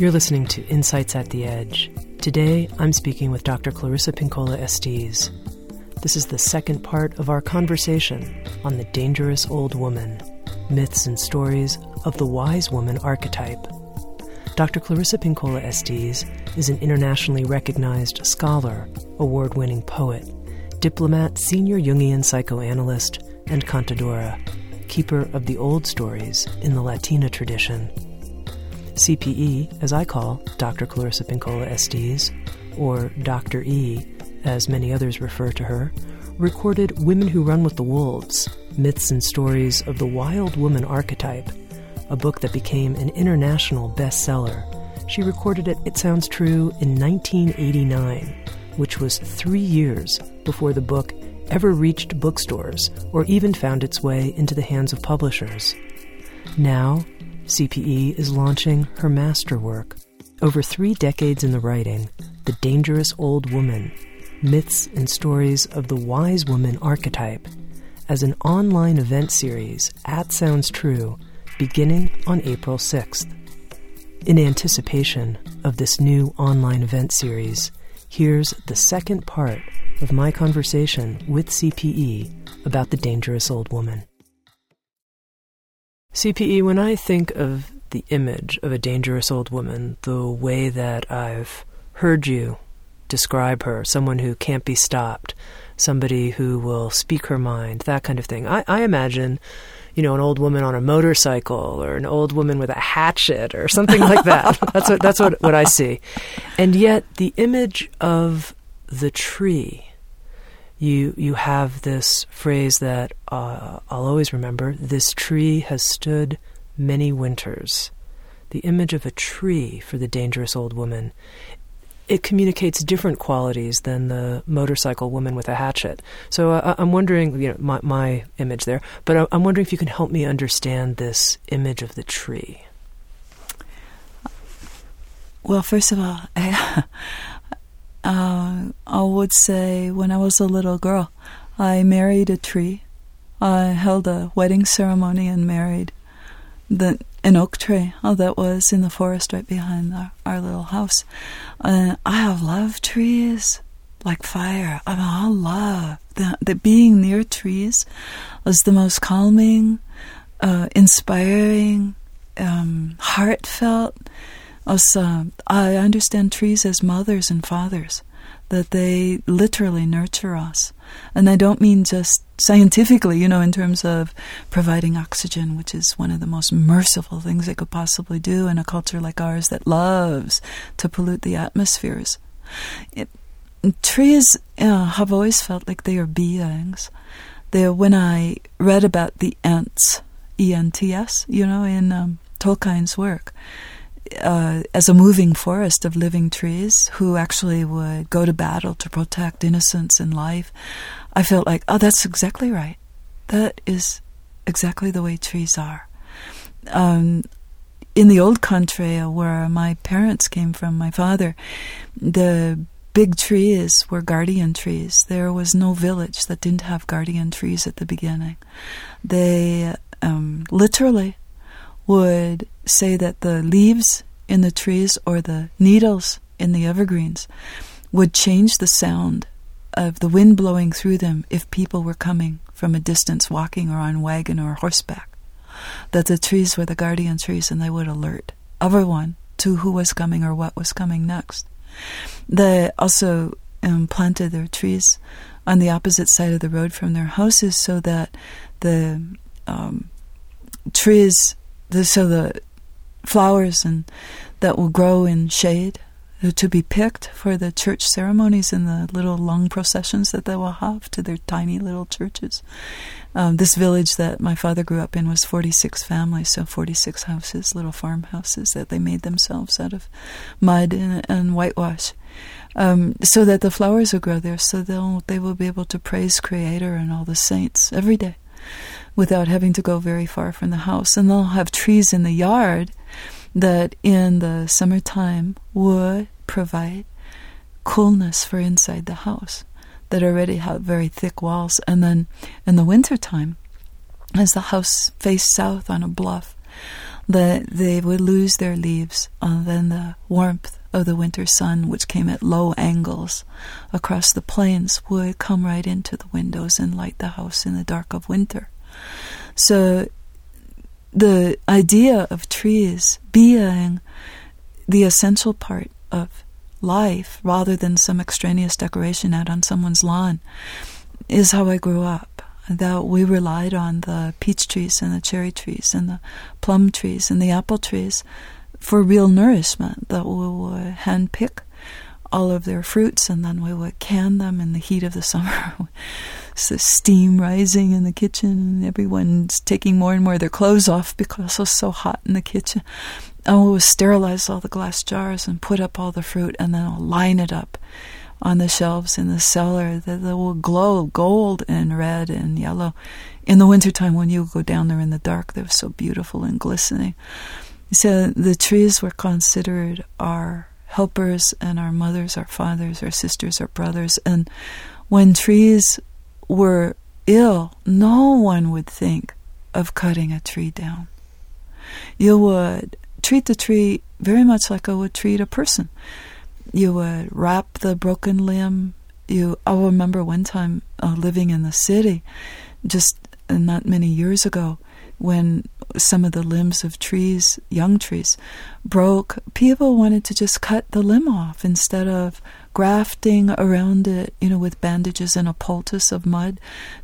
You're listening to Insights at the Edge. Today, I'm speaking with Dr. Clarissa Pinkola Estés. This is the second part of our conversation on the dangerous old woman, myths and stories of the wise woman archetype. Dr. Clarissa Pinkola Estés is an internationally recognized scholar, award winning poet, diplomat, senior Jungian psychoanalyst, and cantadora, keeper of the old stories in the Latina tradition. CPE, as I call Dr. Clarissa Pinkola Estés, or Dr. E, as many others refer to her, recorded Women Who Run with the Wolves Myths and Stories of the Wild Woman Archetype, a book that became an international bestseller. She recorded it, it sounds true, in 1989, which was three years before the book ever reached bookstores or even found its way into the hands of publishers. Now, CPE is launching her masterwork. Over three decades in the writing, The Dangerous Old Woman Myths and Stories of the Wise Woman Archetype, as an online event series at Sounds True, beginning on April 6th. In anticipation of this new online event series, here's the second part of my conversation with CPE about the dangerous old woman. CPE, when I think of the image of a dangerous old woman, the way that I've heard you describe her, someone who can't be stopped, somebody who will speak her mind, that kind of thing, I, I imagine, you know, an old woman on a motorcycle or an old woman with a hatchet or something like that. that's what that's what, what I see. And yet the image of the tree you you have this phrase that uh, I'll always remember. This tree has stood many winters. The image of a tree for the dangerous old woman. It communicates different qualities than the motorcycle woman with a hatchet. So uh, I'm wondering, you know, my, my image there, but I'm wondering if you can help me understand this image of the tree. Well, first of all, I, uh, I would say when I was a little girl, I married a tree. I held a wedding ceremony and married the an oak tree oh, that was in the forest right behind our, our little house. Uh, I have loved trees like fire. I, mean, I love the, the being near trees was the most calming, uh, inspiring, um, heartfelt also, uh, I understand trees as mothers and fathers, that they literally nurture us. And I don't mean just scientifically, you know, in terms of providing oxygen, which is one of the most merciful things they could possibly do in a culture like ours that loves to pollute the atmospheres. It, trees uh, have always felt like they are beings. They, when I read about the Ents, E N T S, you know, in um, Tolkien's work, uh, as a moving forest of living trees who actually would go to battle to protect innocence and life, I felt like, oh, that's exactly right. That is exactly the way trees are. Um, in the old country where my parents came from, my father, the big trees were guardian trees. There was no village that didn't have guardian trees at the beginning. They um, literally would say that the leaves in the trees or the needles in the evergreens would change the sound of the wind blowing through them if people were coming from a distance walking or on wagon or horseback. That the trees were the guardian trees and they would alert everyone to who was coming or what was coming next. They also um, planted their trees on the opposite side of the road from their houses so that the um, trees the, so the flowers and that will grow in shade uh, to be picked for the church ceremonies and the little long processions that they will have to their tiny little churches. Um, this village that my father grew up in was 46 families, so 46 houses, little farmhouses that they made themselves out of mud and, and whitewash. Um, so that the flowers will grow there, so they'll they will be able to praise Creator and all the saints every day, without having to go very far from the house. And they'll have trees in the yard that in the summertime would provide coolness for inside the house that already have very thick walls. And then in the wintertime, as the house faced south on a bluff, that they would lose their leaves, and then the warmth of the winter sun, which came at low angles across the plains, would come right into the windows and light the house in the dark of winter. So the idea of trees being the essential part of life rather than some extraneous decoration out on someone's lawn is how I grew up. That we relied on the peach trees and the cherry trees and the plum trees and the apple trees for real nourishment, that we would hand pick all of their fruits and then we would can them in the heat of the summer. The steam rising in the kitchen, and everyone's taking more and more of their clothes off because it was so hot in the kitchen. I would sterilize all the glass jars and put up all the fruit and then I'll line it up on the shelves in the cellar that will glow gold and red and yellow. In the wintertime, when you go down there in the dark, they're so beautiful and glistening. So the trees were considered our helpers and our mothers, our fathers, our sisters, our brothers. And when trees were ill, no one would think of cutting a tree down. You would treat the tree very much like I would treat a person. You would wrap the broken limb. You, I remember one time uh, living in the city, just not many years ago, when some of the limbs of trees, young trees, broke, people wanted to just cut the limb off instead of grafting around it, you know, with bandages and a poultice of mud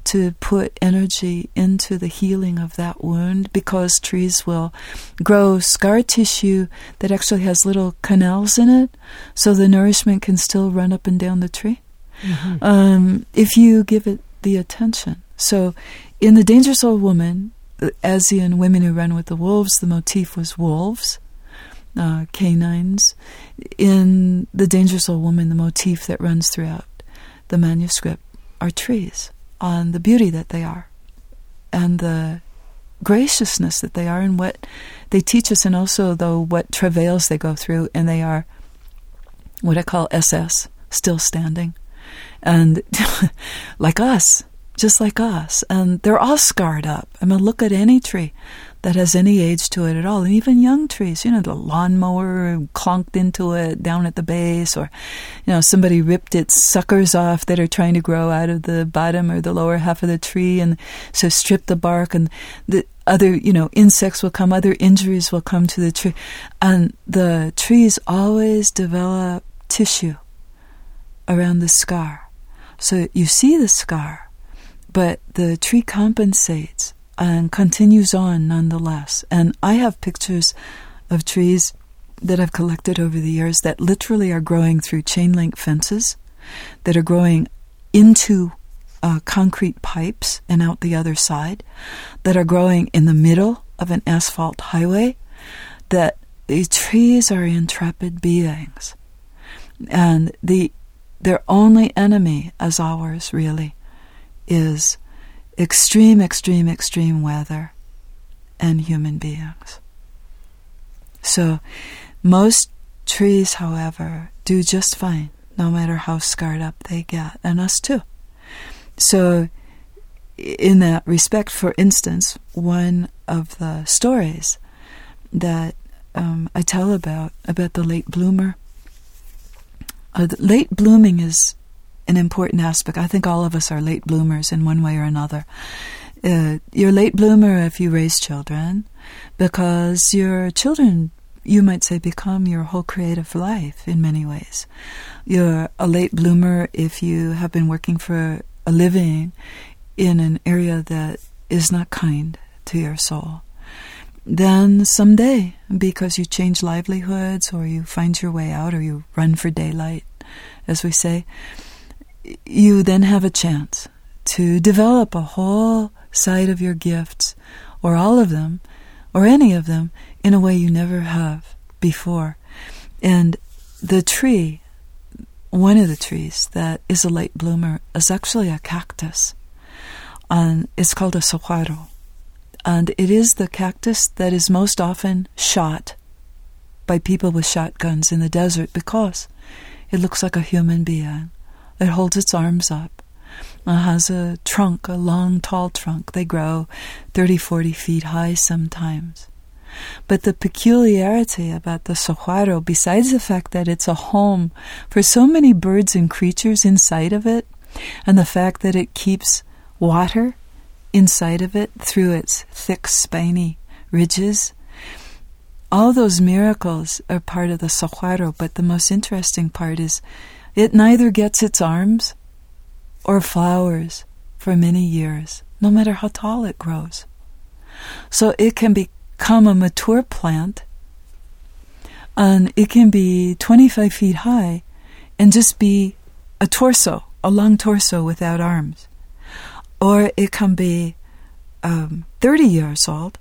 to put energy into the healing of that wound because trees will grow scar tissue that actually has little canals in it so the nourishment can still run up and down the tree. Mm-hmm. Um, if you give it the attention. So in The Dangerous Old Woman, as in Women Who Run with the Wolves, the motif was wolves, uh, canines. In The Dangerous Old Woman, the motif that runs throughout the manuscript are trees, on the beauty that they are, and the graciousness that they are, and what they teach us, and also, though, what travails they go through, and they are what I call SS, still standing. And like us, just like us. And they're all scarred up. I mean, look at any tree that has any age to it at all, and even young trees. You know, the lawnmower clonked into it down at the base, or, you know, somebody ripped its suckers off that are trying to grow out of the bottom or the lower half of the tree, and so strip the bark, and the other, you know, insects will come, other injuries will come to the tree. And the trees always develop tissue around the scar. So you see the scar but the tree compensates and continues on nonetheless. And I have pictures of trees that I've collected over the years that literally are growing through chain link fences, that are growing into uh, concrete pipes and out the other side, that are growing in the middle of an asphalt highway, that these trees are intrepid beings. And the their only enemy is ours, really, is extreme, extreme, extreme weather and human beings. So, most trees, however, do just fine, no matter how scarred up they get, and us too. So, in that respect, for instance, one of the stories that um, I tell about about the late bloomer. Uh, the late blooming is an important aspect. I think all of us are late bloomers in one way or another. Uh, you're late bloomer if you raise children, because your children, you might say, become your whole creative life in many ways. You're a late bloomer if you have been working for a living in an area that is not kind to your soul. then someday, because you change livelihoods or you find your way out or you run for daylight, as we say, you then have a chance to develop a whole side of your gifts, or all of them, or any of them, in a way you never have before. And the tree, one of the trees that is a late bloomer, is actually a cactus. And it's called a saguaro. And it is the cactus that is most often shot by people with shotguns in the desert because it looks like a human being. It holds its arms up. It has a trunk, a long, tall trunk. They grow 30, 40 feet high sometimes. But the peculiarity about the saguaro, besides the fact that it's a home for so many birds and creatures inside of it, and the fact that it keeps water inside of it through its thick, spiny ridges. All those miracles are part of the saguaro, but the most interesting part is it neither gets its arms or flowers for many years, no matter how tall it grows. So it can become a mature plant and it can be 25 feet high and just be a torso, a long torso without arms or it can be um, 30 years old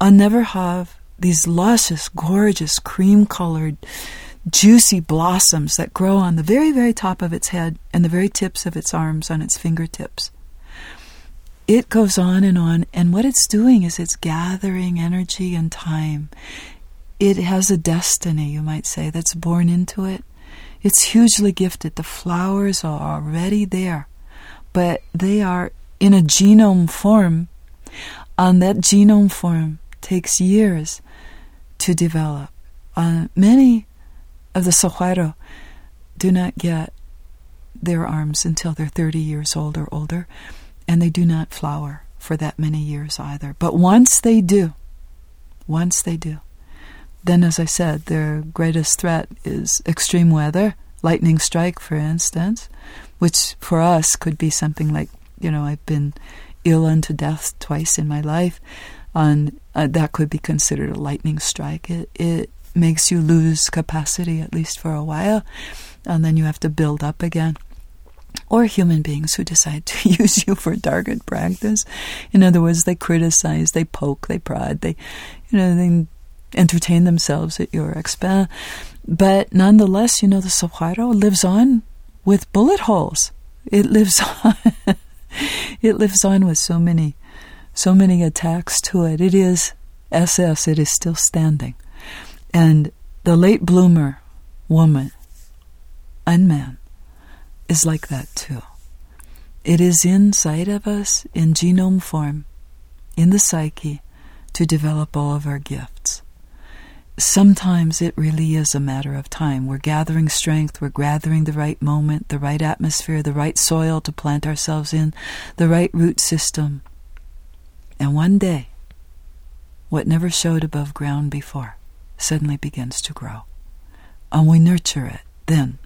and never have these luscious, gorgeous, cream colored, juicy blossoms that grow on the very, very top of its head and the very tips of its arms on its fingertips. It goes on and on, and what it's doing is it's gathering energy and time. It has a destiny, you might say, that's born into it. It's hugely gifted. The flowers are already there but they are in a genome form, and that genome form takes years to develop. Uh, many of the saguaro do not get their arms until they're 30 years old or older, and they do not flower for that many years either. But once they do, once they do, then, as I said, their greatest threat is extreme weather, lightning strike, for instance, which for us could be something like, you know, I've been ill unto death twice in my life, and uh, that could be considered a lightning strike. It, it makes you lose capacity, at least for a while, and then you have to build up again. Or human beings who decide to use you for target practice. In other words, they criticize, they poke, they prod, they, you know, they entertain themselves at your expense. But nonetheless, you know, the saguaro lives on with bullet holes. It lives on. it lives on with so many, so many attacks to it. It is SS. It is still standing, and the late bloomer woman and man is like that too. It is inside of us in genome form, in the psyche, to develop all of our gifts sometimes it really is a matter of time. We're gathering strength, we're gathering the right moment, the right atmosphere, the right soil to plant ourselves in, the right root system. And one day, what never showed above ground before suddenly begins to grow. And we nurture it then.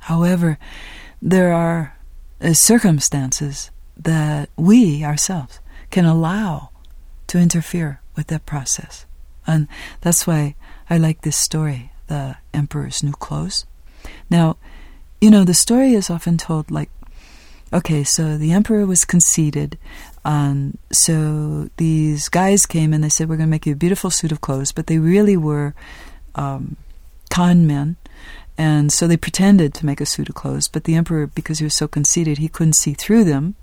However, there are uh, circumstances that we ourselves can allow to interfere with that process. And that's why I like this story, The Emperor's New Clothes. Now, you know, the story is often told like, okay, so the emperor was conceited, and so these guys came and they said, we're going to make you a beautiful suit of clothes, but they really were um, con men. And so they pretended to make a suit of clothes, but the emperor, because he was so conceited, he couldn't see through them.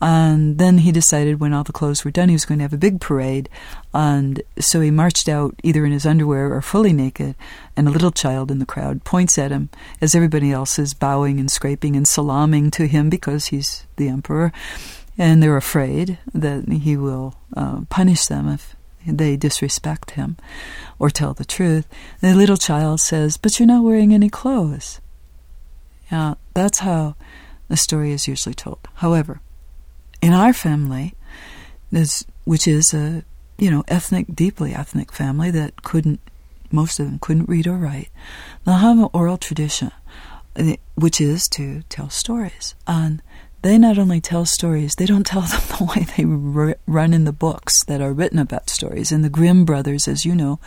And then he decided when all the clothes were done, he was going to have a big parade. And so he marched out either in his underwear or fully naked. And a little child in the crowd points at him as everybody else is bowing and scraping and salaaming to him because he's the emperor. And they're afraid that he will uh, punish them if they disrespect him or tell the truth. The little child says, But you're not wearing any clothes. Yeah, that's how the story is usually told. However, in our family, this, which is a you know ethnic, deeply ethnic family that couldn't, most of them couldn't read or write, they'll have an oral tradition, eh, which is to tell stories, and they not only tell stories, they don't tell them the way they r- run in the books that are written about stories. And the Grimm brothers, as you know,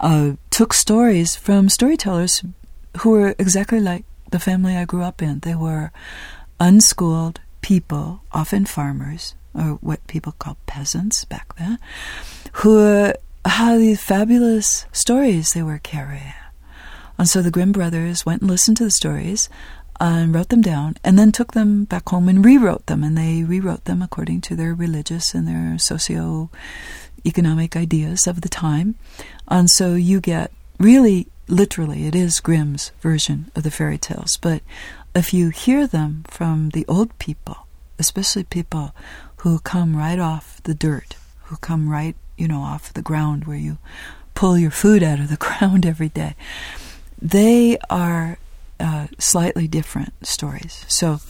uh, took stories from storytellers who were exactly like the family I grew up in. They were unschooled people, often farmers, or what people called peasants back then, who had these fabulous stories they were carrying. And so the Grimm brothers went and listened to the stories and wrote them down, and then took them back home and rewrote them. And they rewrote them according to their religious and their socio economic ideas of the time. And so you get really, literally, it is Grimm's version of the fairy tales. But if you hear them from the old people, especially people who come right off the dirt, who come right, you know, off the ground where you pull your food out of the ground every day, they are uh, slightly different stories. So,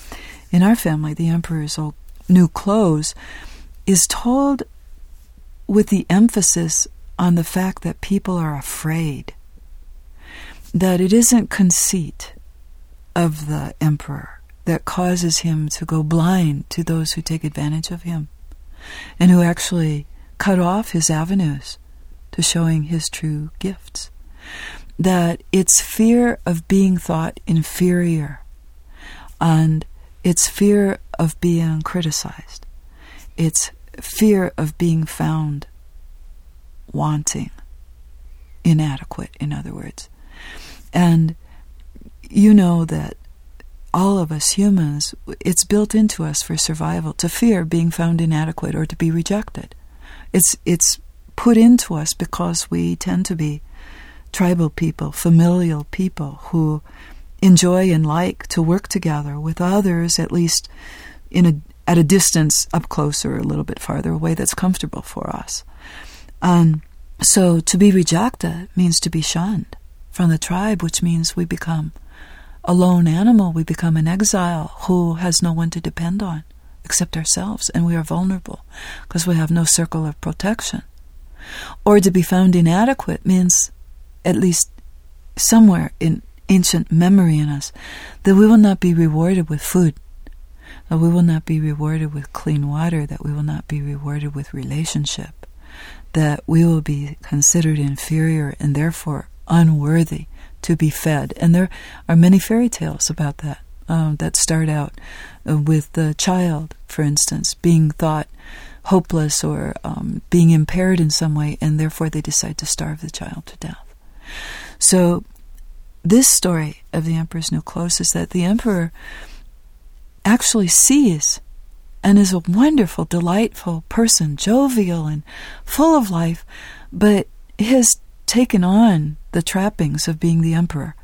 in our family, the emperor's old new clothes is told with the emphasis on the fact that people are afraid, that it isn't conceit of the emperor that causes him to go blind to those who take advantage of him and who actually cut off his avenues to showing his true gifts that it's fear of being thought inferior and it's fear of being criticized. It's fear of being found wanting, inadequate, in other words. And you know that all of us humans, it's built into us for survival to fear being found inadequate or to be rejected. It's, it's put into us because we tend to be tribal people, familial people who enjoy and like to work together with others, at least in a at a distance up close or a little bit farther away that's comfortable for us. Um, so to be rejected means to be shunned from the tribe, which means we become a lone animal. We become an exile who has no one to depend on except ourselves, and we are vulnerable because we have no circle of protection. Or to be found inadequate means at least somewhere in ancient memory in us, that we will not be rewarded with food, that we will not be rewarded with clean water, that we will not be rewarded with relationship, that we will be considered inferior and therefore unworthy to be fed. And there are many fairy tales about that. Um, that start out uh, with the child, for instance, being thought hopeless or um, being impaired in some way, and therefore they decide to starve the child to death. So, this story of the Emperor's New Clothes is that the Emperor actually sees and is a wonderful, delightful person, jovial and full of life, but has taken on the trappings of being the Emperor.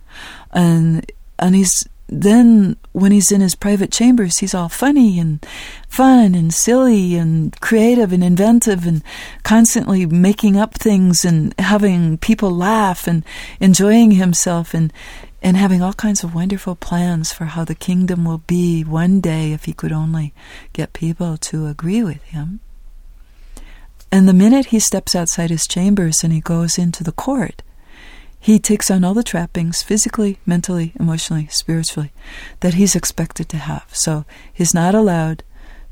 And, and he's then when he's in his private chambers, he's all funny and fun and silly and creative and inventive and constantly making up things and having people laugh and enjoying himself and and having all kinds of wonderful plans for how the kingdom will be one day if he could only get people to agree with him. And the minute he steps outside his chambers and he goes into the court, he takes on all the trappings physically, mentally, emotionally, spiritually that he's expected to have. So he's not allowed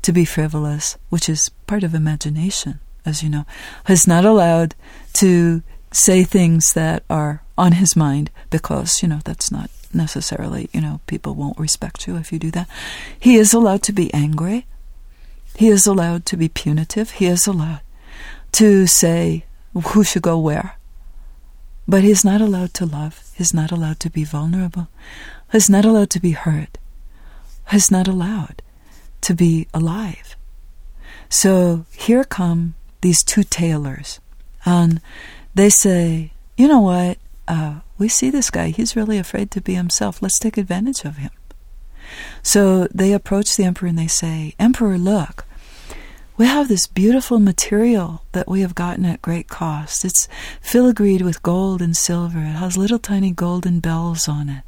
to be frivolous, which is part of imagination, as you know. He's not allowed to say things that are on his mind because, you know, that's not necessarily, you know, people won't respect you if you do that. He is allowed to be angry. He is allowed to be punitive. He is allowed to say who should go where but he's not allowed to love. He's not allowed to be vulnerable. He's not allowed to be hurt. He's not allowed to be alive. So here come these two tailors, and they say, you know what? Uh, we see this guy. He's really afraid to be himself. Let's take advantage of him. So they approach the emperor and they say, Emperor, look, we have this beautiful material that we have gotten at great cost. It's filigreed with gold and silver. It has little tiny golden bells on it.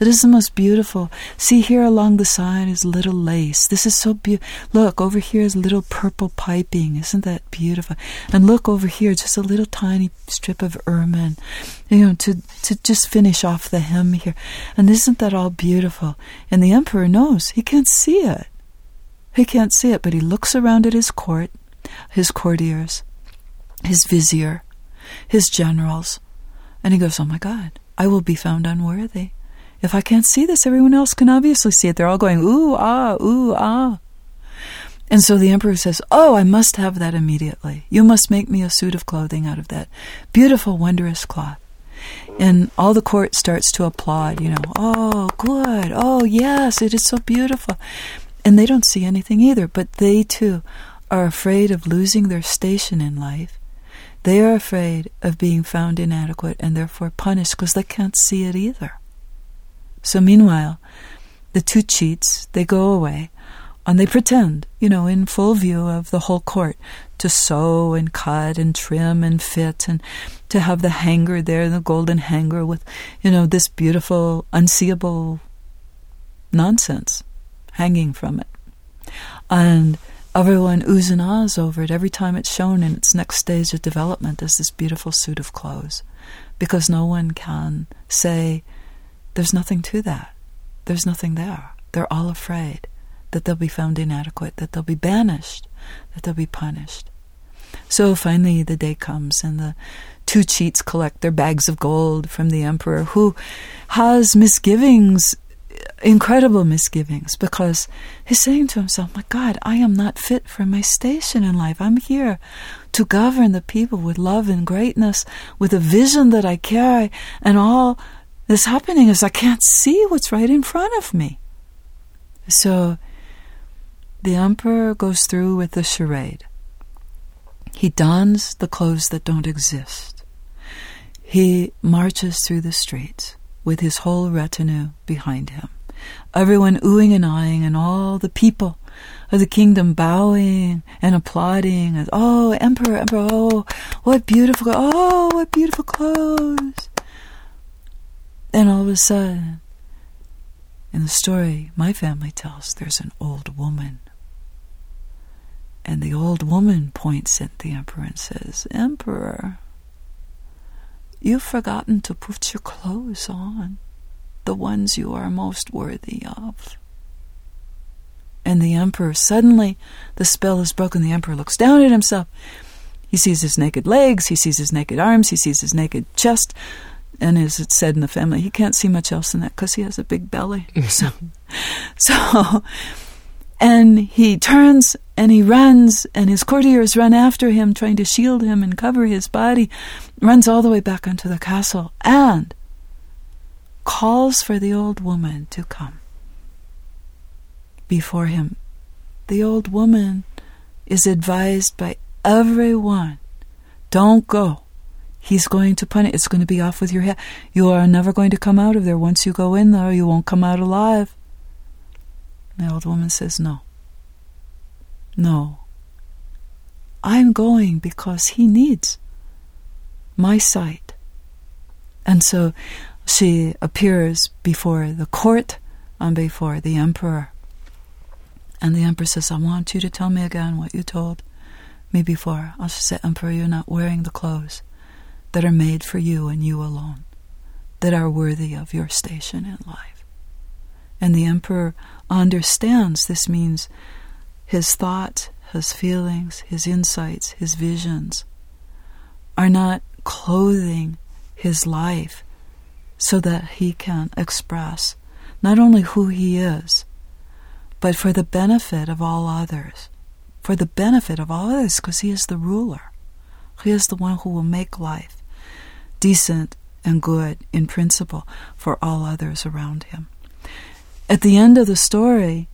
It is the most beautiful. See here along the side is little lace. This is so beautiful. Look, over here is little purple piping. Isn't that beautiful? And look over here, just a little tiny strip of ermine, you know, to, to just finish off the hem here. And isn't that all beautiful? And the emperor knows. He can't see it He can't see it, but he looks around at his court, his courtiers, his vizier, his generals, and he goes, Oh my God, I will be found unworthy. If I can't see this, everyone else can obviously see it. They're all going, Ooh, ah, ooh, ah. And so the emperor says, Oh, I must have that immediately. You must make me a suit of clothing out of that beautiful, wondrous cloth. And all the court starts to applaud, you know, oh, good. Oh, yes, it is so beautiful. And they don't see anything either, but they too are afraid of losing their station in life. They are afraid of being found inadequate and therefore punished because they can't see it either. So meanwhile, the two cheats, they go away and they pretend, you know, in full view of the whole court, to sew and cut and trim and fit and to have the hanger there, the golden hanger with, you know, this beautiful, unseeable nonsense hanging from it. And everyone oohs and ahs over it every time it's shown in its next stage of development as this beautiful suit of clothes. Because no one can say, there's nothing to that. There's nothing there. They're all afraid that they'll be found inadequate, that they'll be banished, that they'll be punished. So finally, the day comes, and the two cheats collect their bags of gold from the emperor, who has misgivings, incredible misgivings, because he's saying to himself, My God, I am not fit for my station in life. I'm here to govern the people with love and greatness, with a vision that I carry, and all that's happening is I can't see what's right in front of me. So the emperor goes through with the charade. He dons the clothes that don't exist. He marches through the streets with his whole retinue behind him. Everyone oohing and eyeing, and all the people of the kingdom bowing and applauding. As, oh, emperor, emperor! Oh, what beautiful! Oh, what beautiful clothes! And all of a sudden, in the story my family tells, there's an old woman and the old woman points at the emperor and says, Emperor, you've forgotten to put your clothes on, the ones you are most worthy of. And the emperor, suddenly, the spell is broken. The emperor looks down at himself. He sees his naked legs, he sees his naked arms, he sees his naked chest. And as it's said in the family, he can't see much else than that because he has a big belly. so, so and he turns and he runs, and his courtiers run after him, trying to shield him and cover his body, runs all the way back into the castle, and calls for the old woman to come before him. The old woman is advised by everyone don't go. He's going to punish. It's going to be off with your head. You are never going to come out of there. Once you go in there, you won't come out alive. The old woman says, No. No. I'm going because he needs my sight. And so she appears before the court and before the emperor. And the emperor says, I want you to tell me again what you told me before. I said, Emperor, you're not wearing the clothes that are made for you and you alone, that are worthy of your station in life. And the emperor understands this means his thoughts, his feelings, his insights, his visions are not clothing his life so that he can express not only who he is, but for the benefit of all others. For the benefit of all others, because he is the ruler. He is the one who will make life decent and good in principle for all others around him. At the end of the story,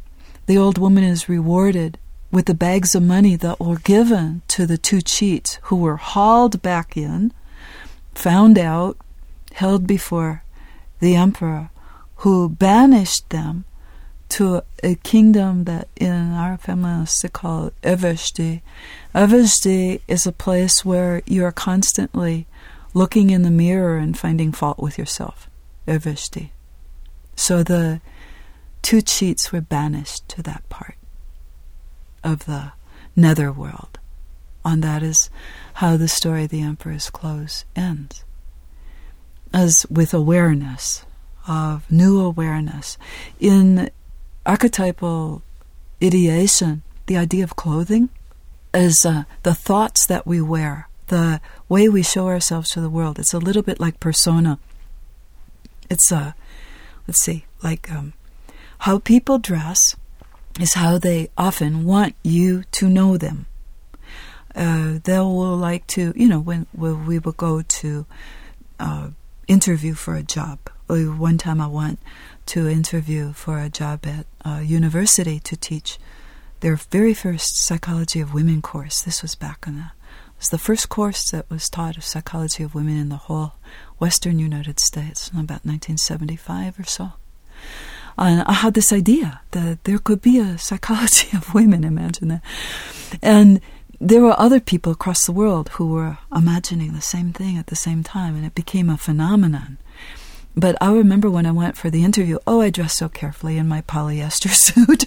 the old woman is rewarded with the bags of money that were given to the two cheats who were hauled back in, found out, held before the emperor, who banished them to a kingdom that in our family is called Eveshti. Eveshti is a place where you are constantly looking in the mirror and finding fault with yourself. Eveshti. So the two cheats were banished to that part of the netherworld. And that is how the story of the Emperor's Clothes ends. As with awareness, of new awareness. In archetypal ideation, the idea of clothing, is uh, the thoughts that we wear, the way we show ourselves to the world. It's a little bit like persona. It's a, uh, let's see, like um, how people dress is how they often want you to know them. Uh, they will like to, you know, when, when we will go to uh, interview for a job. One time I went to interview for a job at a university to teach their very first psychology of women course. This was back in the it was the first course that was taught of psychology of women in the whole western United States in about 1975 or so. And I had this idea that there could be a psychology of women, imagine that. And there were other people across the world who were imagining the same thing at the same time, and it became a phenomenon. But I remember when I went for the interview, oh, I dressed so carefully in my polyester suit.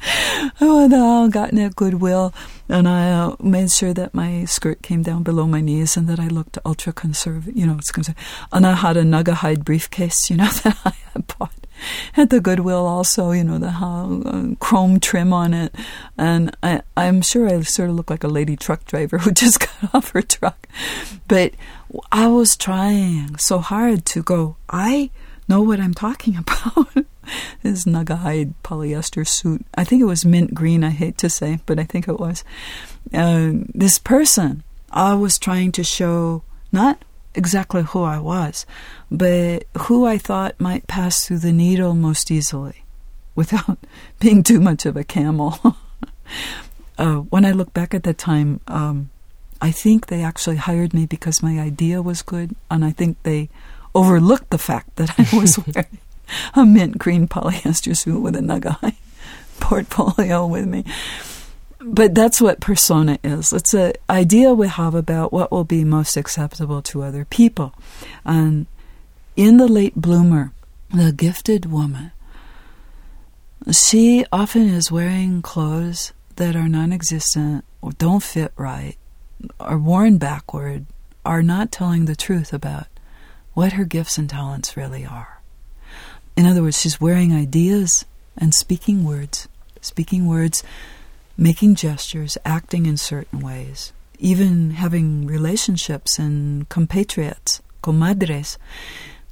oh, and I got in at Goodwill, and I uh, made sure that my skirt came down below my knees and that I looked ultra conservative, you know, it's conservative. And I had a Naugahyde briefcase, you know, that I had bought at the Goodwill also, you know, the uh, chrome trim on it. And I, I'm sure I sort of look like a lady truck driver who just got off her truck. But I was trying so hard to go, I know what I'm talking about. this Naugahyde polyester suit. I think it was mint green, I hate to say, but I think it was. Uh, this person, I was trying to show not exactly who I was, but who I thought might pass through the needle most easily without being too much of a camel. uh, when I look back at that time, um, I think they actually hired me because my idea was good, and I think they overlooked the fact that I was wearing a mint green polyester suit with a Naugahyde portfolio with me. But that's what persona is. It's an idea we have about what will be most acceptable to other people. And in the late bloomer, the gifted woman, she often is wearing clothes that are non existent or don't fit right, are worn backward, are not telling the truth about what her gifts and talents really are. In other words, she's wearing ideas and speaking words, speaking words, making gestures, acting in certain ways, even having relationships and compatriots, comadres,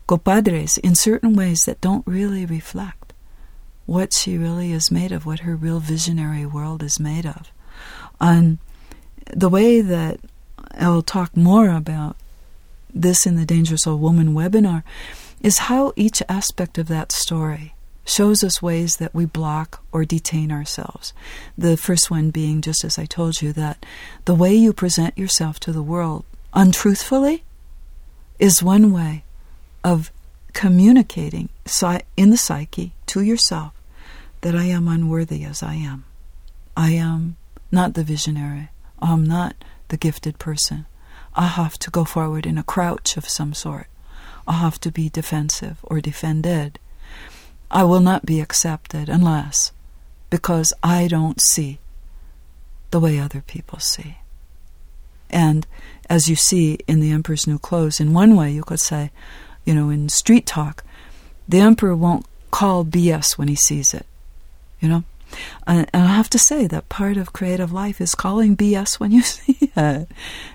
compadres, in certain ways that don't really reflect what she really is made of, what her real visionary world is made of. And the way that I'll talk more about this in the Dangerous Old Woman webinar is how each aspect of that story shows us ways that we block or detain ourselves. The first one being, just as I told you, that the way you present yourself to the world untruthfully is one way of communicating in the psyche to yourself that I am unworthy as I am. I am not the visionary. I'm not the gifted person. I have to go forward in a crouch of some sort. I have to be defensive or defended. I will not be accepted unless because I don't see the way other people see. And as you see in The Emperor's New Clothes, in one way you could say, you know, in street talk, the Emperor won't call BS when he sees it, you know? And I have to say that part of creative life is calling BS when you see it.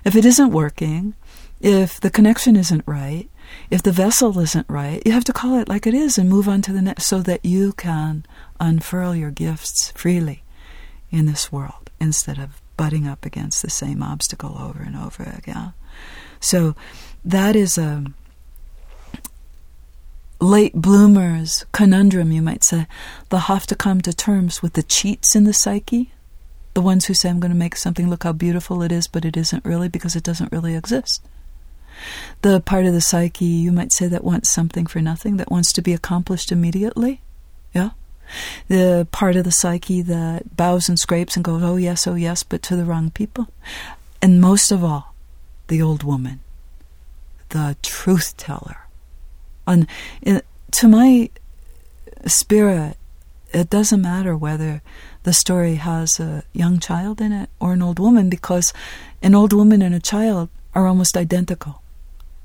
If it isn't working, if the connection isn't right, if the vessel isn't right, you have to call it like it is and move on to the next so that you can unfurl your gifts freely in this world instead of butting up against the same obstacle over and over again. So that is a late bloomers conundrum, you might say. They'll have to come to terms with the cheats in the psyche, the ones who say, I'm going to make something look how beautiful it is, but it isn't really because it doesn't really exist. The part of the psyche, you might say, that wants something for nothing, that wants to be accomplished immediately. Yeah? The part of the psyche that bows and scrapes and goes, oh yes, oh yes, but to the wrong people. And most of all, the old woman, the truth teller in, to my spirit, it doesn't matter whether the story has a young child in it or an old woman because an old woman and a child are almost identical.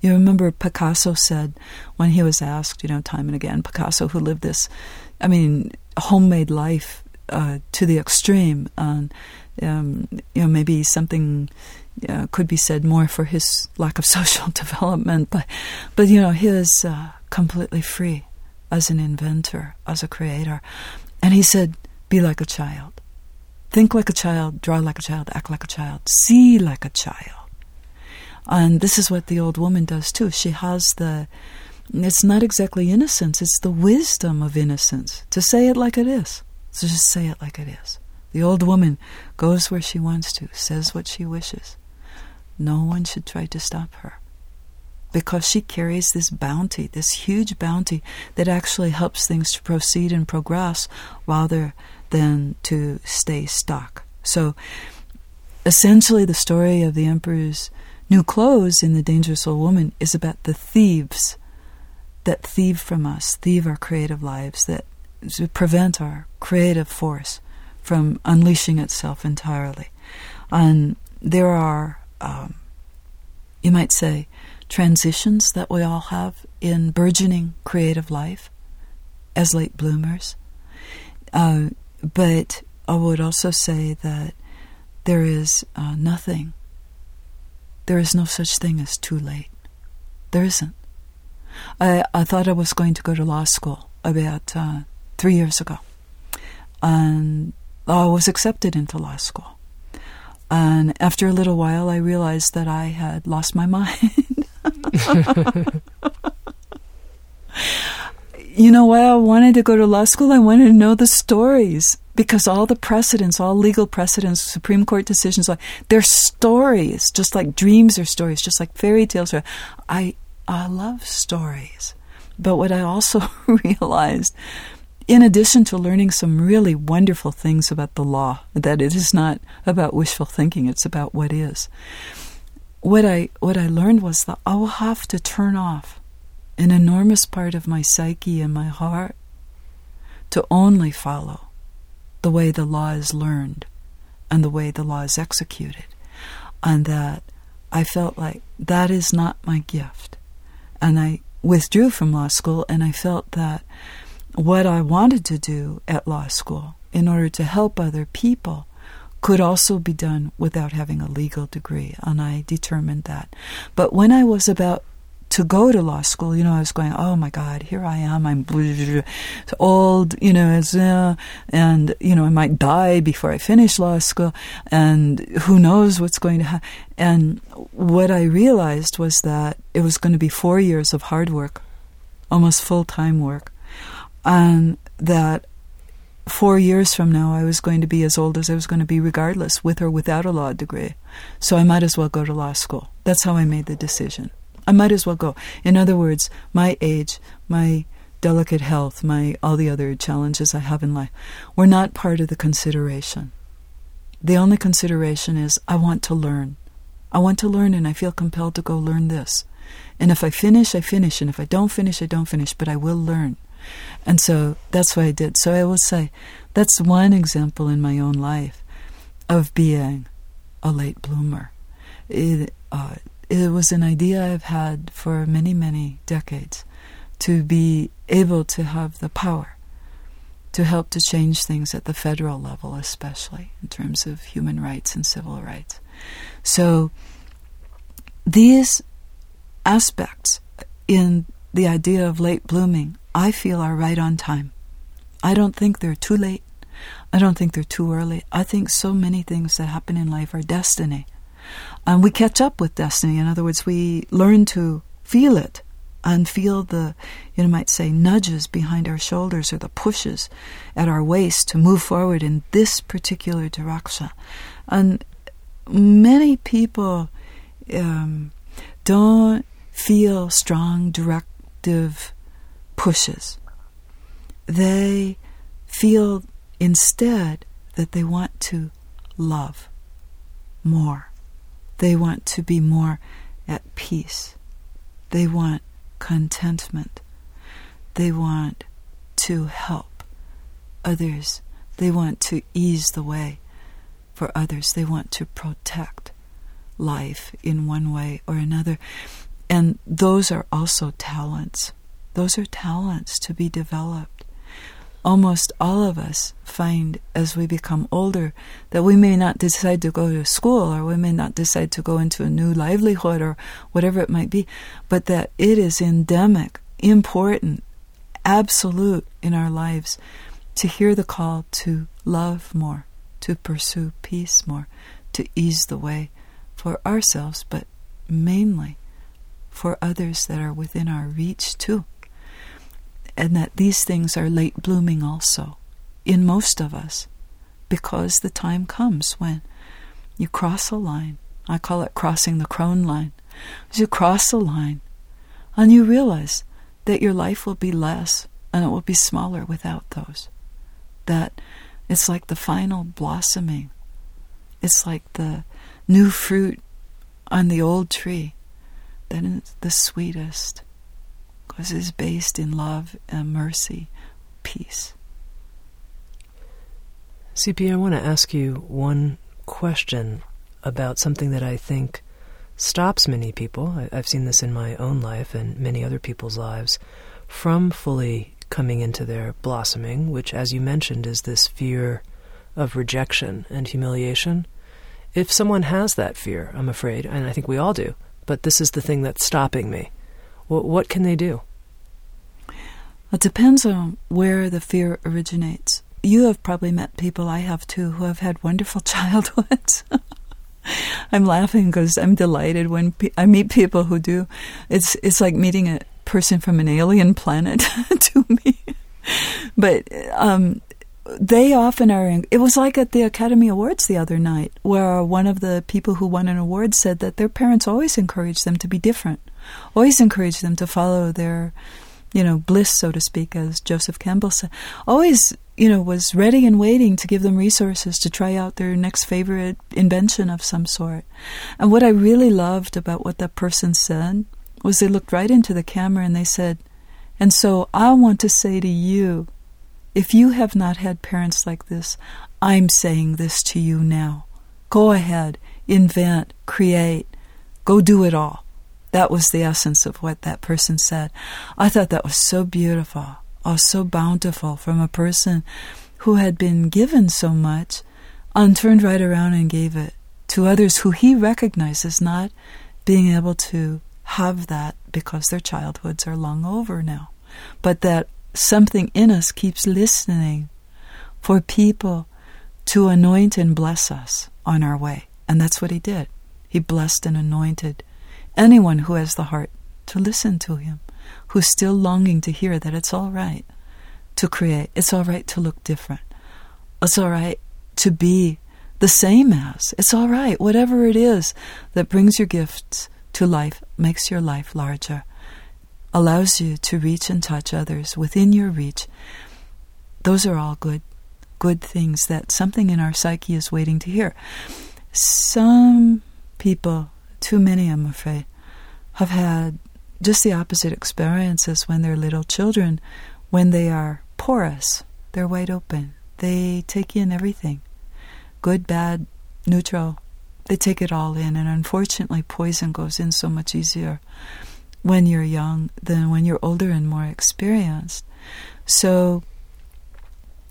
You remember Picasso said when he was asked, you know, time and again, Picasso who lived this, I mean, homemade life uh, to the extreme. Um, um, you know, maybe something uh, could be said more for his lack of social development, but but you know, he is uh, completely free as an inventor, as a creator. And he said, "Be like a child, think like a child, draw like a child, act like a child, see like a child." And this is what the old woman does too. She has the it's not exactly innocence, it's the wisdom of innocence to say it like it is. So just say it like it is. The old woman goes where she wants to, says what she wishes. No one should try to stop her. Because she carries this bounty, this huge bounty that actually helps things to proceed and progress rather than to stay stuck. So essentially, the story of the emperor's new clothes in The Dangerous Old Woman is about the thieves that thieve from us, thieve our creative lives, that prevent our creative force from unleashing itself entirely. And there are, um, you might say, transitions that we all have in burgeoning creative life as late bloomers. Uh, but I would also say that there is uh, nothing, there is no such thing as too late. There isn't. I, I thought I was going to go to law school about uh, three years ago. And I was accepted into law school. And after a little while, I realized that I had lost my mind. you know why I wanted to go to law school? I wanted to know the stories because all the precedents, all legal precedents, Supreme Court decisions, they're stories, just like dreams are stories, just like fairy tales are. I I love stories. But what I also realized, in addition to learning some really wonderful things about the law, that it is not about wishful thinking, it's about what is. What I what I learned was that I will have to turn off an enormous part of my psyche and my heart to only follow the way the law is learned and the way the law is executed. And that I felt like that is not my gift and I withdrew from law school, and I felt that what I wanted to do at law school in order to help other people could also be done without having a legal degree, and I determined that. But when I was about to go to law school, you know, I was going, oh my God, here I am, I'm old, you know, uh, and, you know, I might die before I finish law school, and who knows what's going to happen. And what I realized was that it was going to be four years of hard work, almost full time work, and that four years from now I was going to be as old as I was going to be, regardless, with or without a law degree. So I might as well go to law school. That's how I made the decision. I might as well go. In other words, my age, my delicate health, my all the other challenges I have in life were not part of the consideration. The only consideration is I want to learn. I want to learn and I feel compelled to go learn this. And if I finish, I finish. And if I don't finish, I don't finish. But I will learn. And so that's what I did. So I will say that's one example in my own life of being a late bloomer. It, uh, it was an idea I've had for many, many decades to be able to have the power to help to change things at the federal level, especially in terms of human rights and civil rights. So, these aspects in the idea of late blooming, I feel are right on time. I don't think they're too late. I don't think they're too early. I think so many things that happen in life are destiny and we catch up with destiny. In other words, we learn to feel it and feel the, you might say, nudges behind our shoulders or the pushes at our waist to move forward in this particular direction. And many people um, don't feel strong directive pushes. They feel instead that they want to love more. They want to be more at peace. They want contentment. They want to help others. They want to ease the way for others. They want to protect life in one way or another. And those are also talents. Those are talents to be developed. Almost all of us find as we become older that we may not decide to go to school or we may not decide to go into a new livelihood or whatever it might be, but that it is endemic, important, absolute in our lives to hear the call to love more, to pursue peace more, to ease the way for ourselves, but mainly for others that are within our reach too and that these things are late blooming also in most of us because the time comes when you cross a line. I call it crossing the crone line. As you cross a line and you realize that your life will be less and it will be smaller without those. That it's like the final blossoming. It's like the new fruit on the old tree that is the sweetest because it's based in love and mercy, peace. CP, I want to ask you one question about something that I think stops many people. I, have seen this in my own life and many other people's lives from fully coming into their blossoming, which, as you mentioned, is this fear of rejection and humiliation. If someone has that fear, I'm afraid, and I think we all do, but this is the thing that's stopping me, what, what can they do? It depends on where the fear originates. You have probably met people, I have too, who have had wonderful childhoods. I'm laughing because I'm delighted when pe- I meet people who do. It's it's like meeting a person from an alien planet to me. But um, they often are. In, it was like at the Academy Awards the other night, where one of the people who won an award said that their parents always encouraged them to be different, always encouraged them to follow their you know, bliss, so to speak, as Joseph Campbell said, always, you know, was ready and waiting to give them resources to try out their next favorite invention of some sort. And what I really loved about what that person said was they looked right into the camera and they said, and so I want to say to you, if you have not had parents like this, I'm saying this to you now. Go ahead, invent, create, go do it all. That was the essence of what that person said. I thought that was so beautiful, oh, so bountiful from a person who had been given so much and turned right around and gave it to others who he recognizes not being able to have that because their childhoods are long over now. But that something in us keeps listening for people to anoint and bless us on our way. And that's what he did. He blessed and anointed anyone who has the heart to listen to him, who's still longing to hear that it's all right to create, it's all right to look different, it's all right to be the same as, it's all right, whatever it is that brings your gifts to life, makes your life larger, allows you to reach and touch others within your reach. Those are all good good things that something in our psyche is waiting to hear. Some people too many, I'm afraid, have had just the opposite experiences when they're little children. When they are porous, they're wide open. They take in everything good, bad, neutral. They take it all in, and unfortunately, poison goes in so much easier when you're young than when you're older and more experienced. So,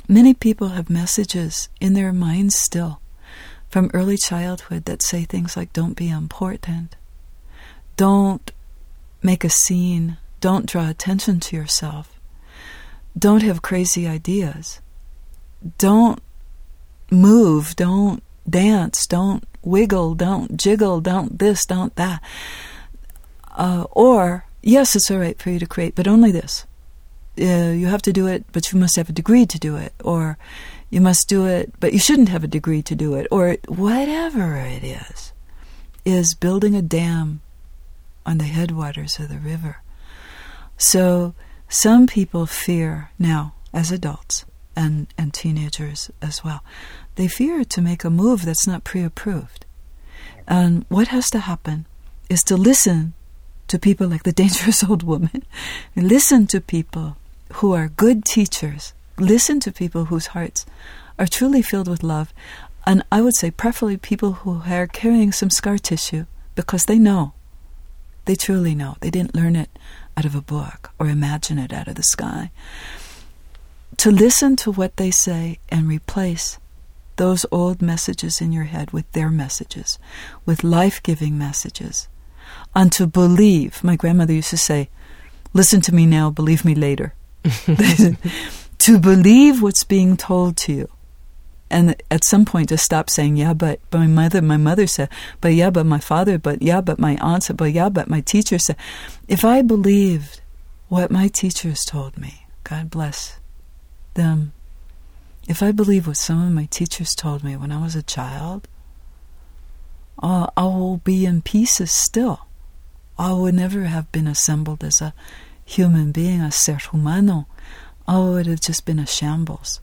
many people have messages in their minds still from early childhood that say things like, don't be important, don't make a scene, don't draw attention to yourself, don't have crazy ideas, don't move, don't dance, don't wiggle, don't jiggle, don't this, don't that. Uh, or, yes, it's all right for you to create, but only this. Uh, you have to do it, but you must have a degree to do it. Or, you must do it, but you shouldn't have a degree to do it, or whatever it is, is building a dam on the headwaters of the river. So some people fear now, as adults and, and teenagers as well, they fear to make a move that's not pre approved. And what has to happen is to listen to people like the dangerous old woman, listen to people who are good teachers listen to people whose hearts are truly filled with love. And I would say, preferably people who are carrying some scar tissue because they know. They truly know. They didn't learn it out of a book or imagine it out of the sky. to listen to what they say and replace those old messages in your head with their messages, with life giving messages, and to believe. My grandmother used to say, Listen to me now, believe me later. to believe what's being told to you. And at some point to stop saying, yeah, but, but my mother, my mother said, but yeah, but my father, but yeah, but my aunt said, but yeah, but my teacher said. If I believed what my teachers told me, God bless them, if I believe what some of my teachers told me when I was a child, uh, I will be in pieces still. I would never have been assembled as a human being, a ser humano. I would have just been a shambles.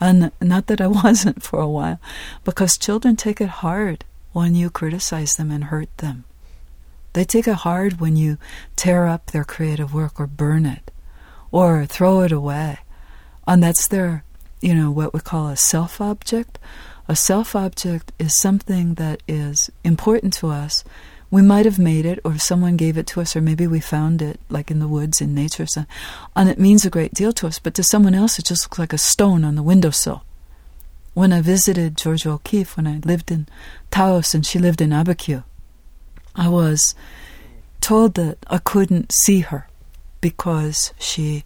And not that I wasn't for a while, because children take it hard when you criticize them and hurt them. They take it hard when you tear up their creative work or burn it or throw it away. And that's their, you know, what we call a self object. A self object is something that is important to us we might have made it, or someone gave it to us, or maybe we found it, like in the woods in nature, so, and it means a great deal to us. But to someone else, it just looks like a stone on the windowsill. When I visited Georgia O'Keeffe, when I lived in Taos and she lived in Abiquiu, I was told that I couldn't see her because she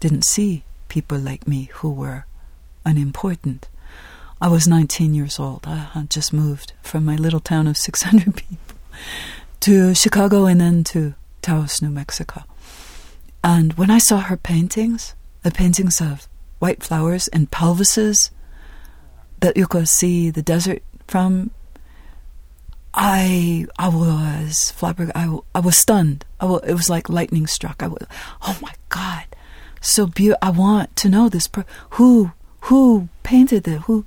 didn't see people like me who were unimportant. I was 19 years old. Ah, I had just moved from my little town of 600 people to Chicago and then to Taos, New Mexico. And when I saw her paintings, the paintings of white flowers and pelvises that you could see the desert from, I I was flabbergasted. I, I was stunned. I was, it was like lightning struck. I was, oh my God, so beautiful. I want to know this. Per- who who painted it? Who?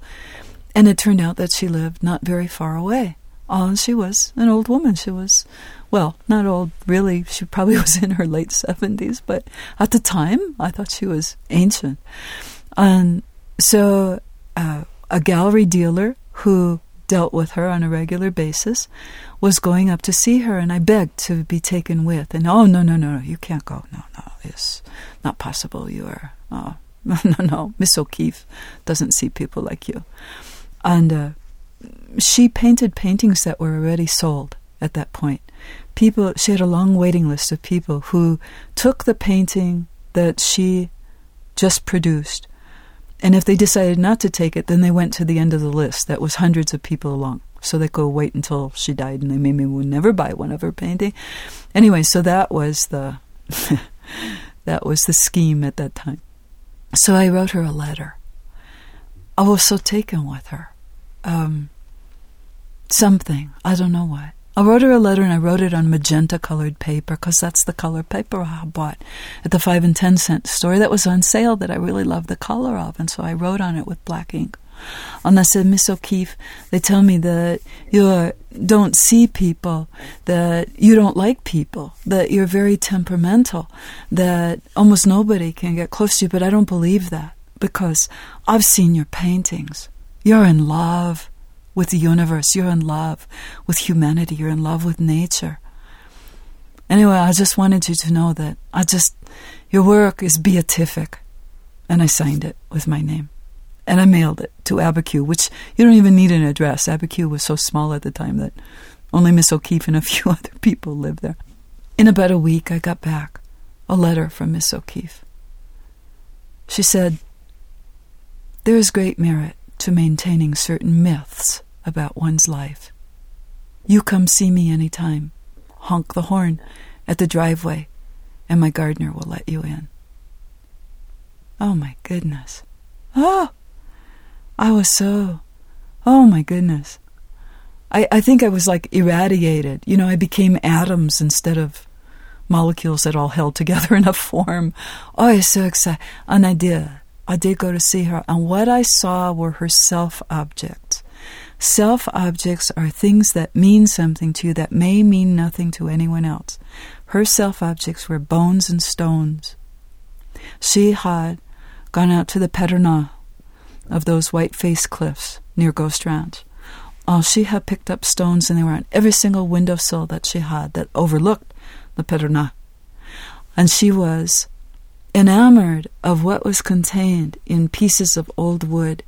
And it turned out that she lived not very far away. Oh, she was an old woman. She was, well, not old, really. She probably was in her late 70s, but at the time, I thought she was ancient. And so, uh, a gallery dealer who dealt with her on a regular basis was going up to see her, and I begged to be taken with. And, oh, no, no, no, no, you can't go. No, no, it's not possible. You are, oh, no, no, no. Miss O'Keeffe doesn't see people like you. And, uh, she painted paintings that were already sold at that point. People, she had a long waiting list of people who took the painting that she just produced, and if they decided not to take it, then they went to the end of the list. That was hundreds of people along. So they could wait until she died, and they maybe would never buy one of her painting. Anyway, so that was the that was the scheme at that time. So I wrote her a letter. I was so taken with her um, something. I don't know what. I wrote her a letter and I wrote it on magenta colored paper because that's the color paper I bought at the 5 and 10 cent store that was on sale that I really loved the color of. And so I wrote on it with black ink. And I said, Miss O'Keeffe, they tell me that you don't see people, that you don't like people, that you're very temperamental, that almost nobody can get close to you, but I don't believe that because I've seen your paintings. You're in love with the universe. You're in love with humanity. You're in love with nature. Anyway, I just wanted you to know that I just, your work is beatific. And I signed it with my name. And I mailed it to Abiquiu, which you don't even need an address. Abiquiu was so small at the time that only Miss O'Keeffe and a few other people lived there. In about a week, I got back a letter from Miss O'Keeffe. She said, There is great merit to maintaining certain myths about one's life. You come see me any time. Honk the horn at the driveway, and my gardener will let you in. Oh my goodness. Oh! I was so. Oh my goodness. I, I think I was like irradiated. You know, I became atoms instead of molecules that all held together in a form. Oh, I was so excited. And I did. I did go to see her, and what I saw were her self objects. Self objects are things that mean something to you that may mean nothing to anyone else. Her self objects were bones and stones. She had gone out to the Pedernal of those white faced cliffs near Ghost Ranch. Oh, she had picked up stones and they were on every single windowsill that she had that overlooked the Pedernal. And she was enamored of what was contained in pieces of old wood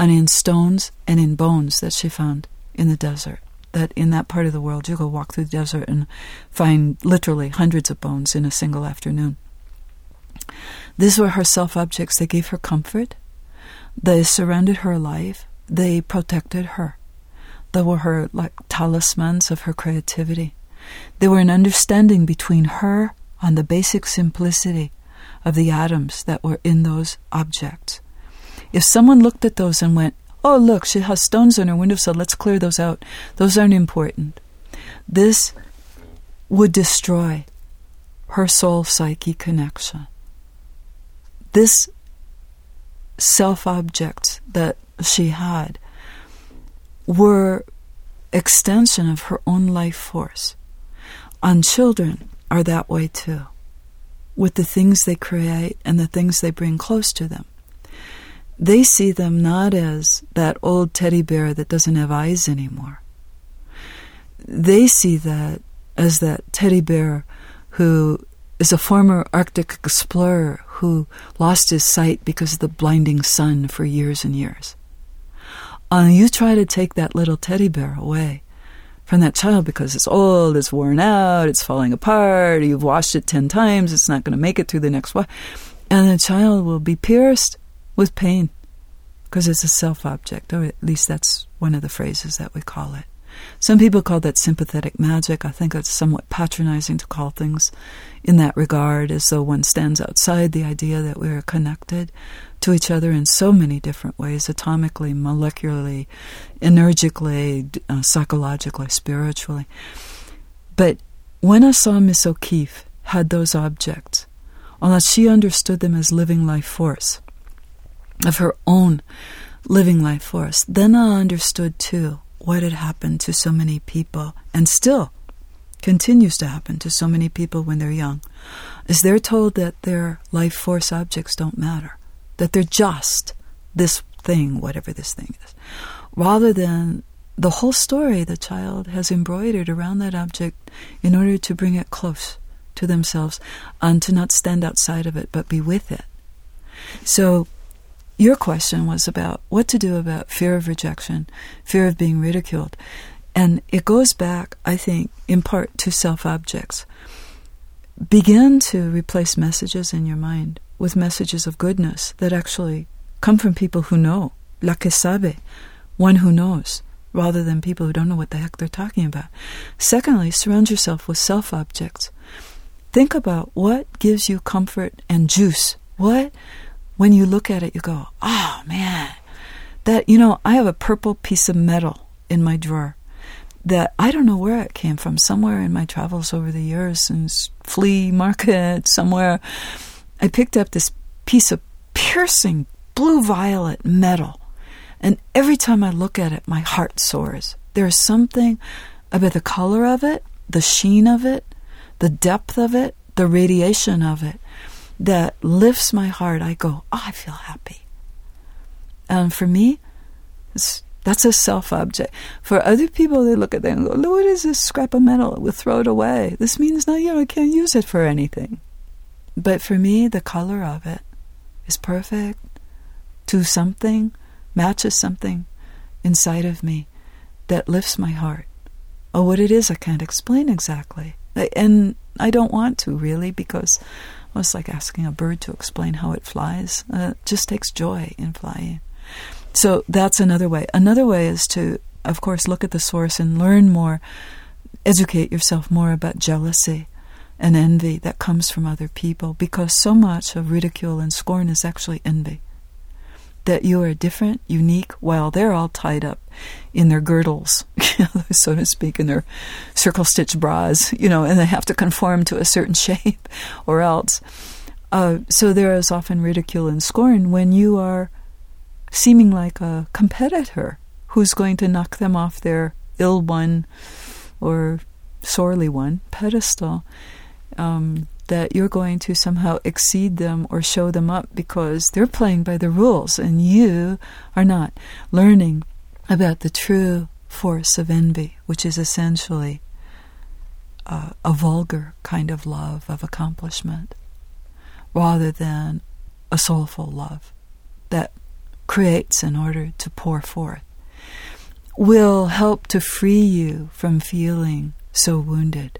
and in stones and in bones that she found in the desert. That in that part of the world, you go walk through the desert and find literally hundreds of bones in a single afternoon. These were her self objects. They gave her comfort. They surrounded her life. They protected her. They were her like talismans of her creativity. They were an understanding between her and the basic simplicity of the atoms that were in those objects. If someone looked at those and went, Oh, look, she has stones on her windowsill, let's clear those out, those aren't important. This would destroy her soul psyche connection. This self objects that she had were extension of her own life force. And children are that way too, with the things they create and the things they bring close to them. They see them not as that old teddy bear that doesn't have eyes anymore. They see that as that teddy bear who is a former Arctic explorer who lost his sight because of the blinding sun for years and years. Uh, you try to take that little teddy bear away from that child because it's old, it's worn out, it's falling apart, you've washed it 10 times, it's not going to make it through the next one. And the child will be pierced with pain because it's a self object, or at least that's one of the phrases that we call it. Some people call that sympathetic magic. I think it's somewhat patronizing to call things in that regard, as though one stands outside the idea that we are connected to each other in so many different ways atomically, molecularly, energically, uh, psychologically, spiritually. But when I saw Miss O'Keeffe had those objects, unless she understood them as living life force, of her own living life force, then I understood too what had happened to so many people and still continues to happen to so many people when they're young is they're told that their life force objects don't matter that they're just this thing whatever this thing is rather than the whole story the child has embroidered around that object in order to bring it close to themselves and to not stand outside of it but be with it. So your question was about what to do about fear of rejection, fear of being ridiculed. And it goes back, I think, in part to self objects. Begin to replace messages in your mind with messages of goodness that actually come from people who know, la que sabe, one who knows, rather than people who don't know what the heck they're talking about. Secondly, surround yourself with self objects. Think about what gives you comfort and juice. What when you look at it, you go, oh man, that, you know, I have a purple piece of metal in my drawer that I don't know where it came from, somewhere in my travels over the years, in flea market, somewhere. I picked up this piece of piercing blue violet metal. And every time I look at it, my heart soars. There's something about the color of it, the sheen of it, the depth of it, the radiation of it that lifts my heart, I go, oh, I feel happy. And for me, that's a self object. For other people, they look at that and go, what is this scrap of metal? We'll throw it away. This means, no, you know, I can't use it for anything. But for me, the color of it is perfect to something, matches something inside of me that lifts my heart. Oh, what it is, I can't explain exactly. And I don't want to, really, because well, it's like asking a bird to explain how it flies. Uh, it just takes joy in flying. So that's another way. Another way is to, of course, look at the source and learn more, educate yourself more about jealousy and envy that comes from other people, because so much of ridicule and scorn is actually envy that you are different, unique, while they're all tied up in their girdles, so to speak, in their circle stitch bras, you know, and they have to conform to a certain shape or else. Uh, so there is often ridicule and scorn when you are seeming like a competitor who's going to knock them off their ill won or sorely won pedestal. Um, that you're going to somehow exceed them or show them up because they're playing by the rules and you are not learning about the true force of envy, which is essentially uh, a vulgar kind of love of accomplishment. rather than a soulful love that creates in order to pour forth will help to free you from feeling so wounded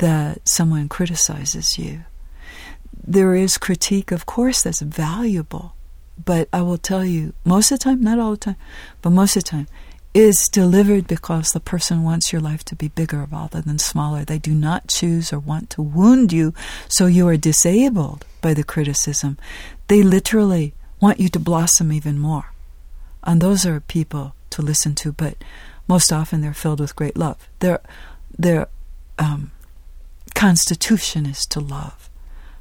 that someone criticizes you. There is critique, of course, that's valuable, but I will tell you, most of the time, not all the time, but most of the time, is delivered because the person wants your life to be bigger rather than smaller. They do not choose or want to wound you so you are disabled by the criticism. They literally want you to blossom even more. And those are people to listen to, but most often they're filled with great love. Their, their um, constitution is to love,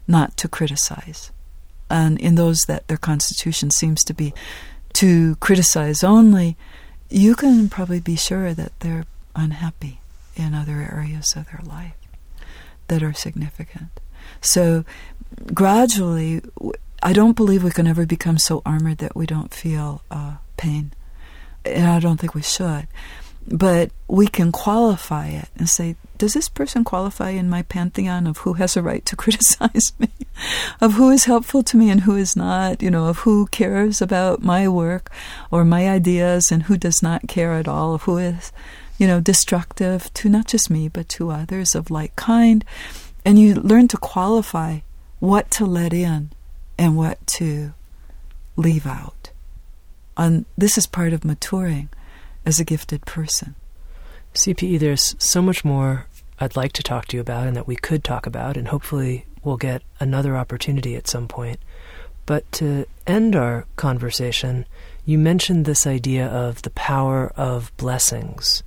not to criticize. And in those that their constitution seems to be to criticize only, you can probably be sure that they're unhappy in other areas of their life that are significant. So gradually, I don't believe we can ever become so armored that we don't feel uh, pain. And I don't think we should. But we can qualify it and say, does this person qualify in my pantheon of who has a right to criticize me, of who is helpful to me and who is not, you know, of who cares about my work or my ideas and who does not care at all, of who is, you know, destructive to not just me, but to others of like kind. And you learn to qualify what to let in and what to leave out. And this is part of maturing as a gifted person. CPE, there's so much more I'd like to talk to you about and that we could talk about, and hopefully we'll get another opportunity at some point. But to end our conversation, you mentioned this idea of the power of blessings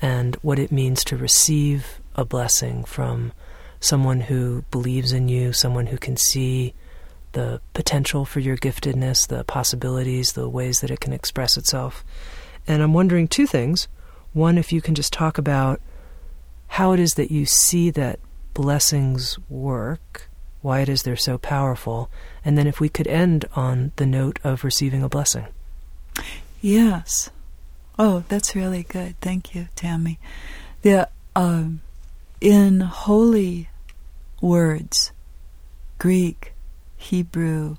and what it means to receive a blessing from someone who believes in you, someone who can see the potential for your giftedness, the possibilities, the ways that it can express itself. And I'm wondering two things. One, if you can just talk about how it is that you see that blessings work, why it is they're so powerful, and then if we could end on the note of receiving a blessing. Yes. Oh, that's really good. Thank you, Tami. The um, in holy words, Greek, Hebrew,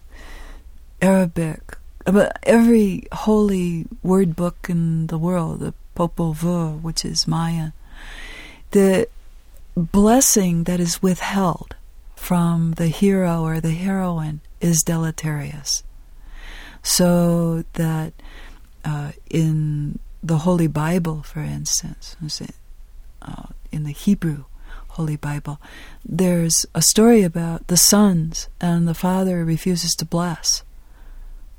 Arabic, but every holy word book in the world, the Popol Vuh, which is Maya, the blessing that is withheld from the hero or the heroine is deleterious. So that uh, in the Holy Bible, for instance, uh, in the Hebrew Holy Bible, there's a story about the sons, and the father refuses to bless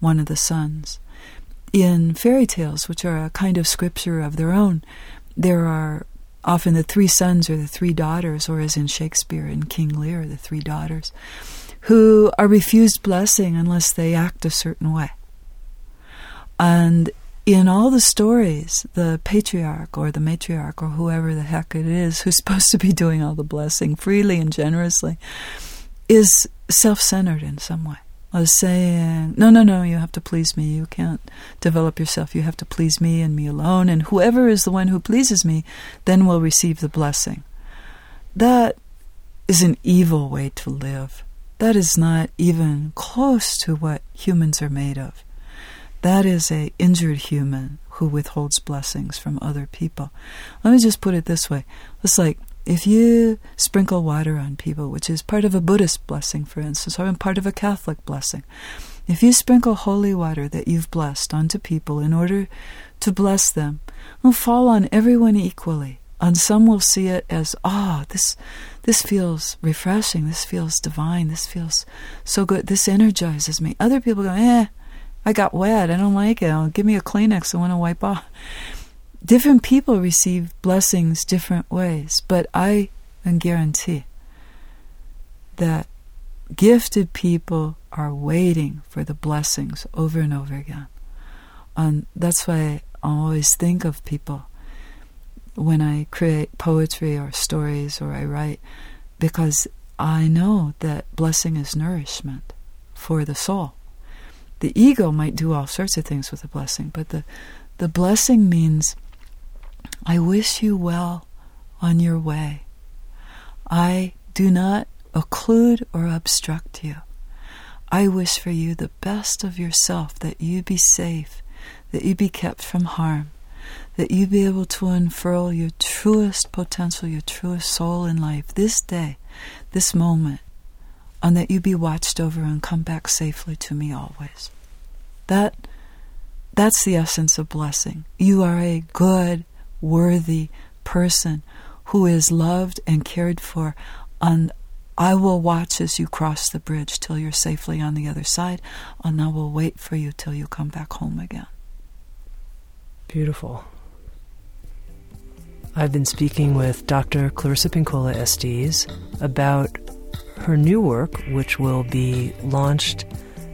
one of the sons. In fairy tales, which are a kind of scripture of their own, there are often the three sons or the three daughters, or as in Shakespeare and King Lear, the three daughters, who are refused blessing unless they act a certain way. And in all the stories, the patriarch or the matriarch or whoever the heck it is who's supposed to be doing all the blessing freely and generously is self centered in some way was saying, No, no, no, you have to please me. You can't develop yourself. You have to please me and me alone. And whoever is the one who pleases me then will receive the blessing. That is an evil way to live. That is not even close to what humans are made of. That is a injured human who withholds blessings from other people. Let me just put it this way. It's like if you sprinkle water on people, which is part of a Buddhist blessing, for instance, or part of a Catholic blessing, if you sprinkle holy water that you've blessed onto people in order to bless them, will fall on everyone equally. And some will see it as, ah, oh, this this feels refreshing, this feels divine, this feels so good, this energizes me. Other people go, eh, I got wet, I don't like it. I'll give me a Kleenex, I want to wipe off different people receive blessings different ways, but I can guarantee that gifted people are waiting for the blessings over and over again. And that's why I always think of people when I create poetry or stories or I write, because I know that blessing is nourishment for the soul. The ego might do all sorts of things with a blessing, but the, the blessing means I wish you well on your way. I do not occlude or obstruct you. I wish for you the best of yourself, that you be safe, that you be kept from harm, that you be able to unfurl your truest potential, your truest soul in life this day, this moment, and that you be watched over and come back safely to me always. That that's the essence of blessing. You are a good, worthy person who is loved and cared for and I will watch as you cross the bridge till you're safely on the other side, and I will wait for you till you come back home again. Beautiful. I've been speaking with Dr. Clarissa Pinkola Estés about her new work, which will be launched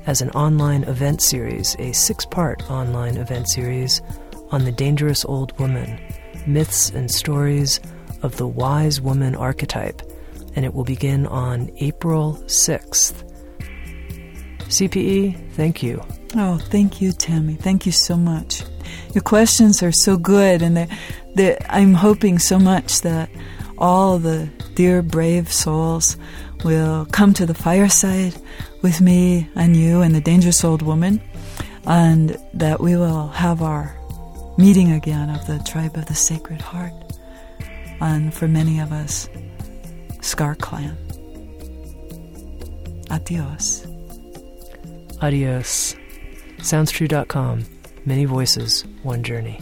as an online event series, a six part online event series on the dangerous old woman, myths and stories of the wise woman archetype and it will begin on April 6th. CPE, thank you. Oh, thank you, Tami. Thank you so much. Your questions are so good, and they're, they're, I'm hoping so much that all the dear, brave souls will come to the fireside with me and you and the dangerous old woman, and that we will have our meeting again of the tribe of the Sacred Heart. And for many of us, Scar Clan. Adios. Adios. SoundsTrue.com. Many voices, one journey.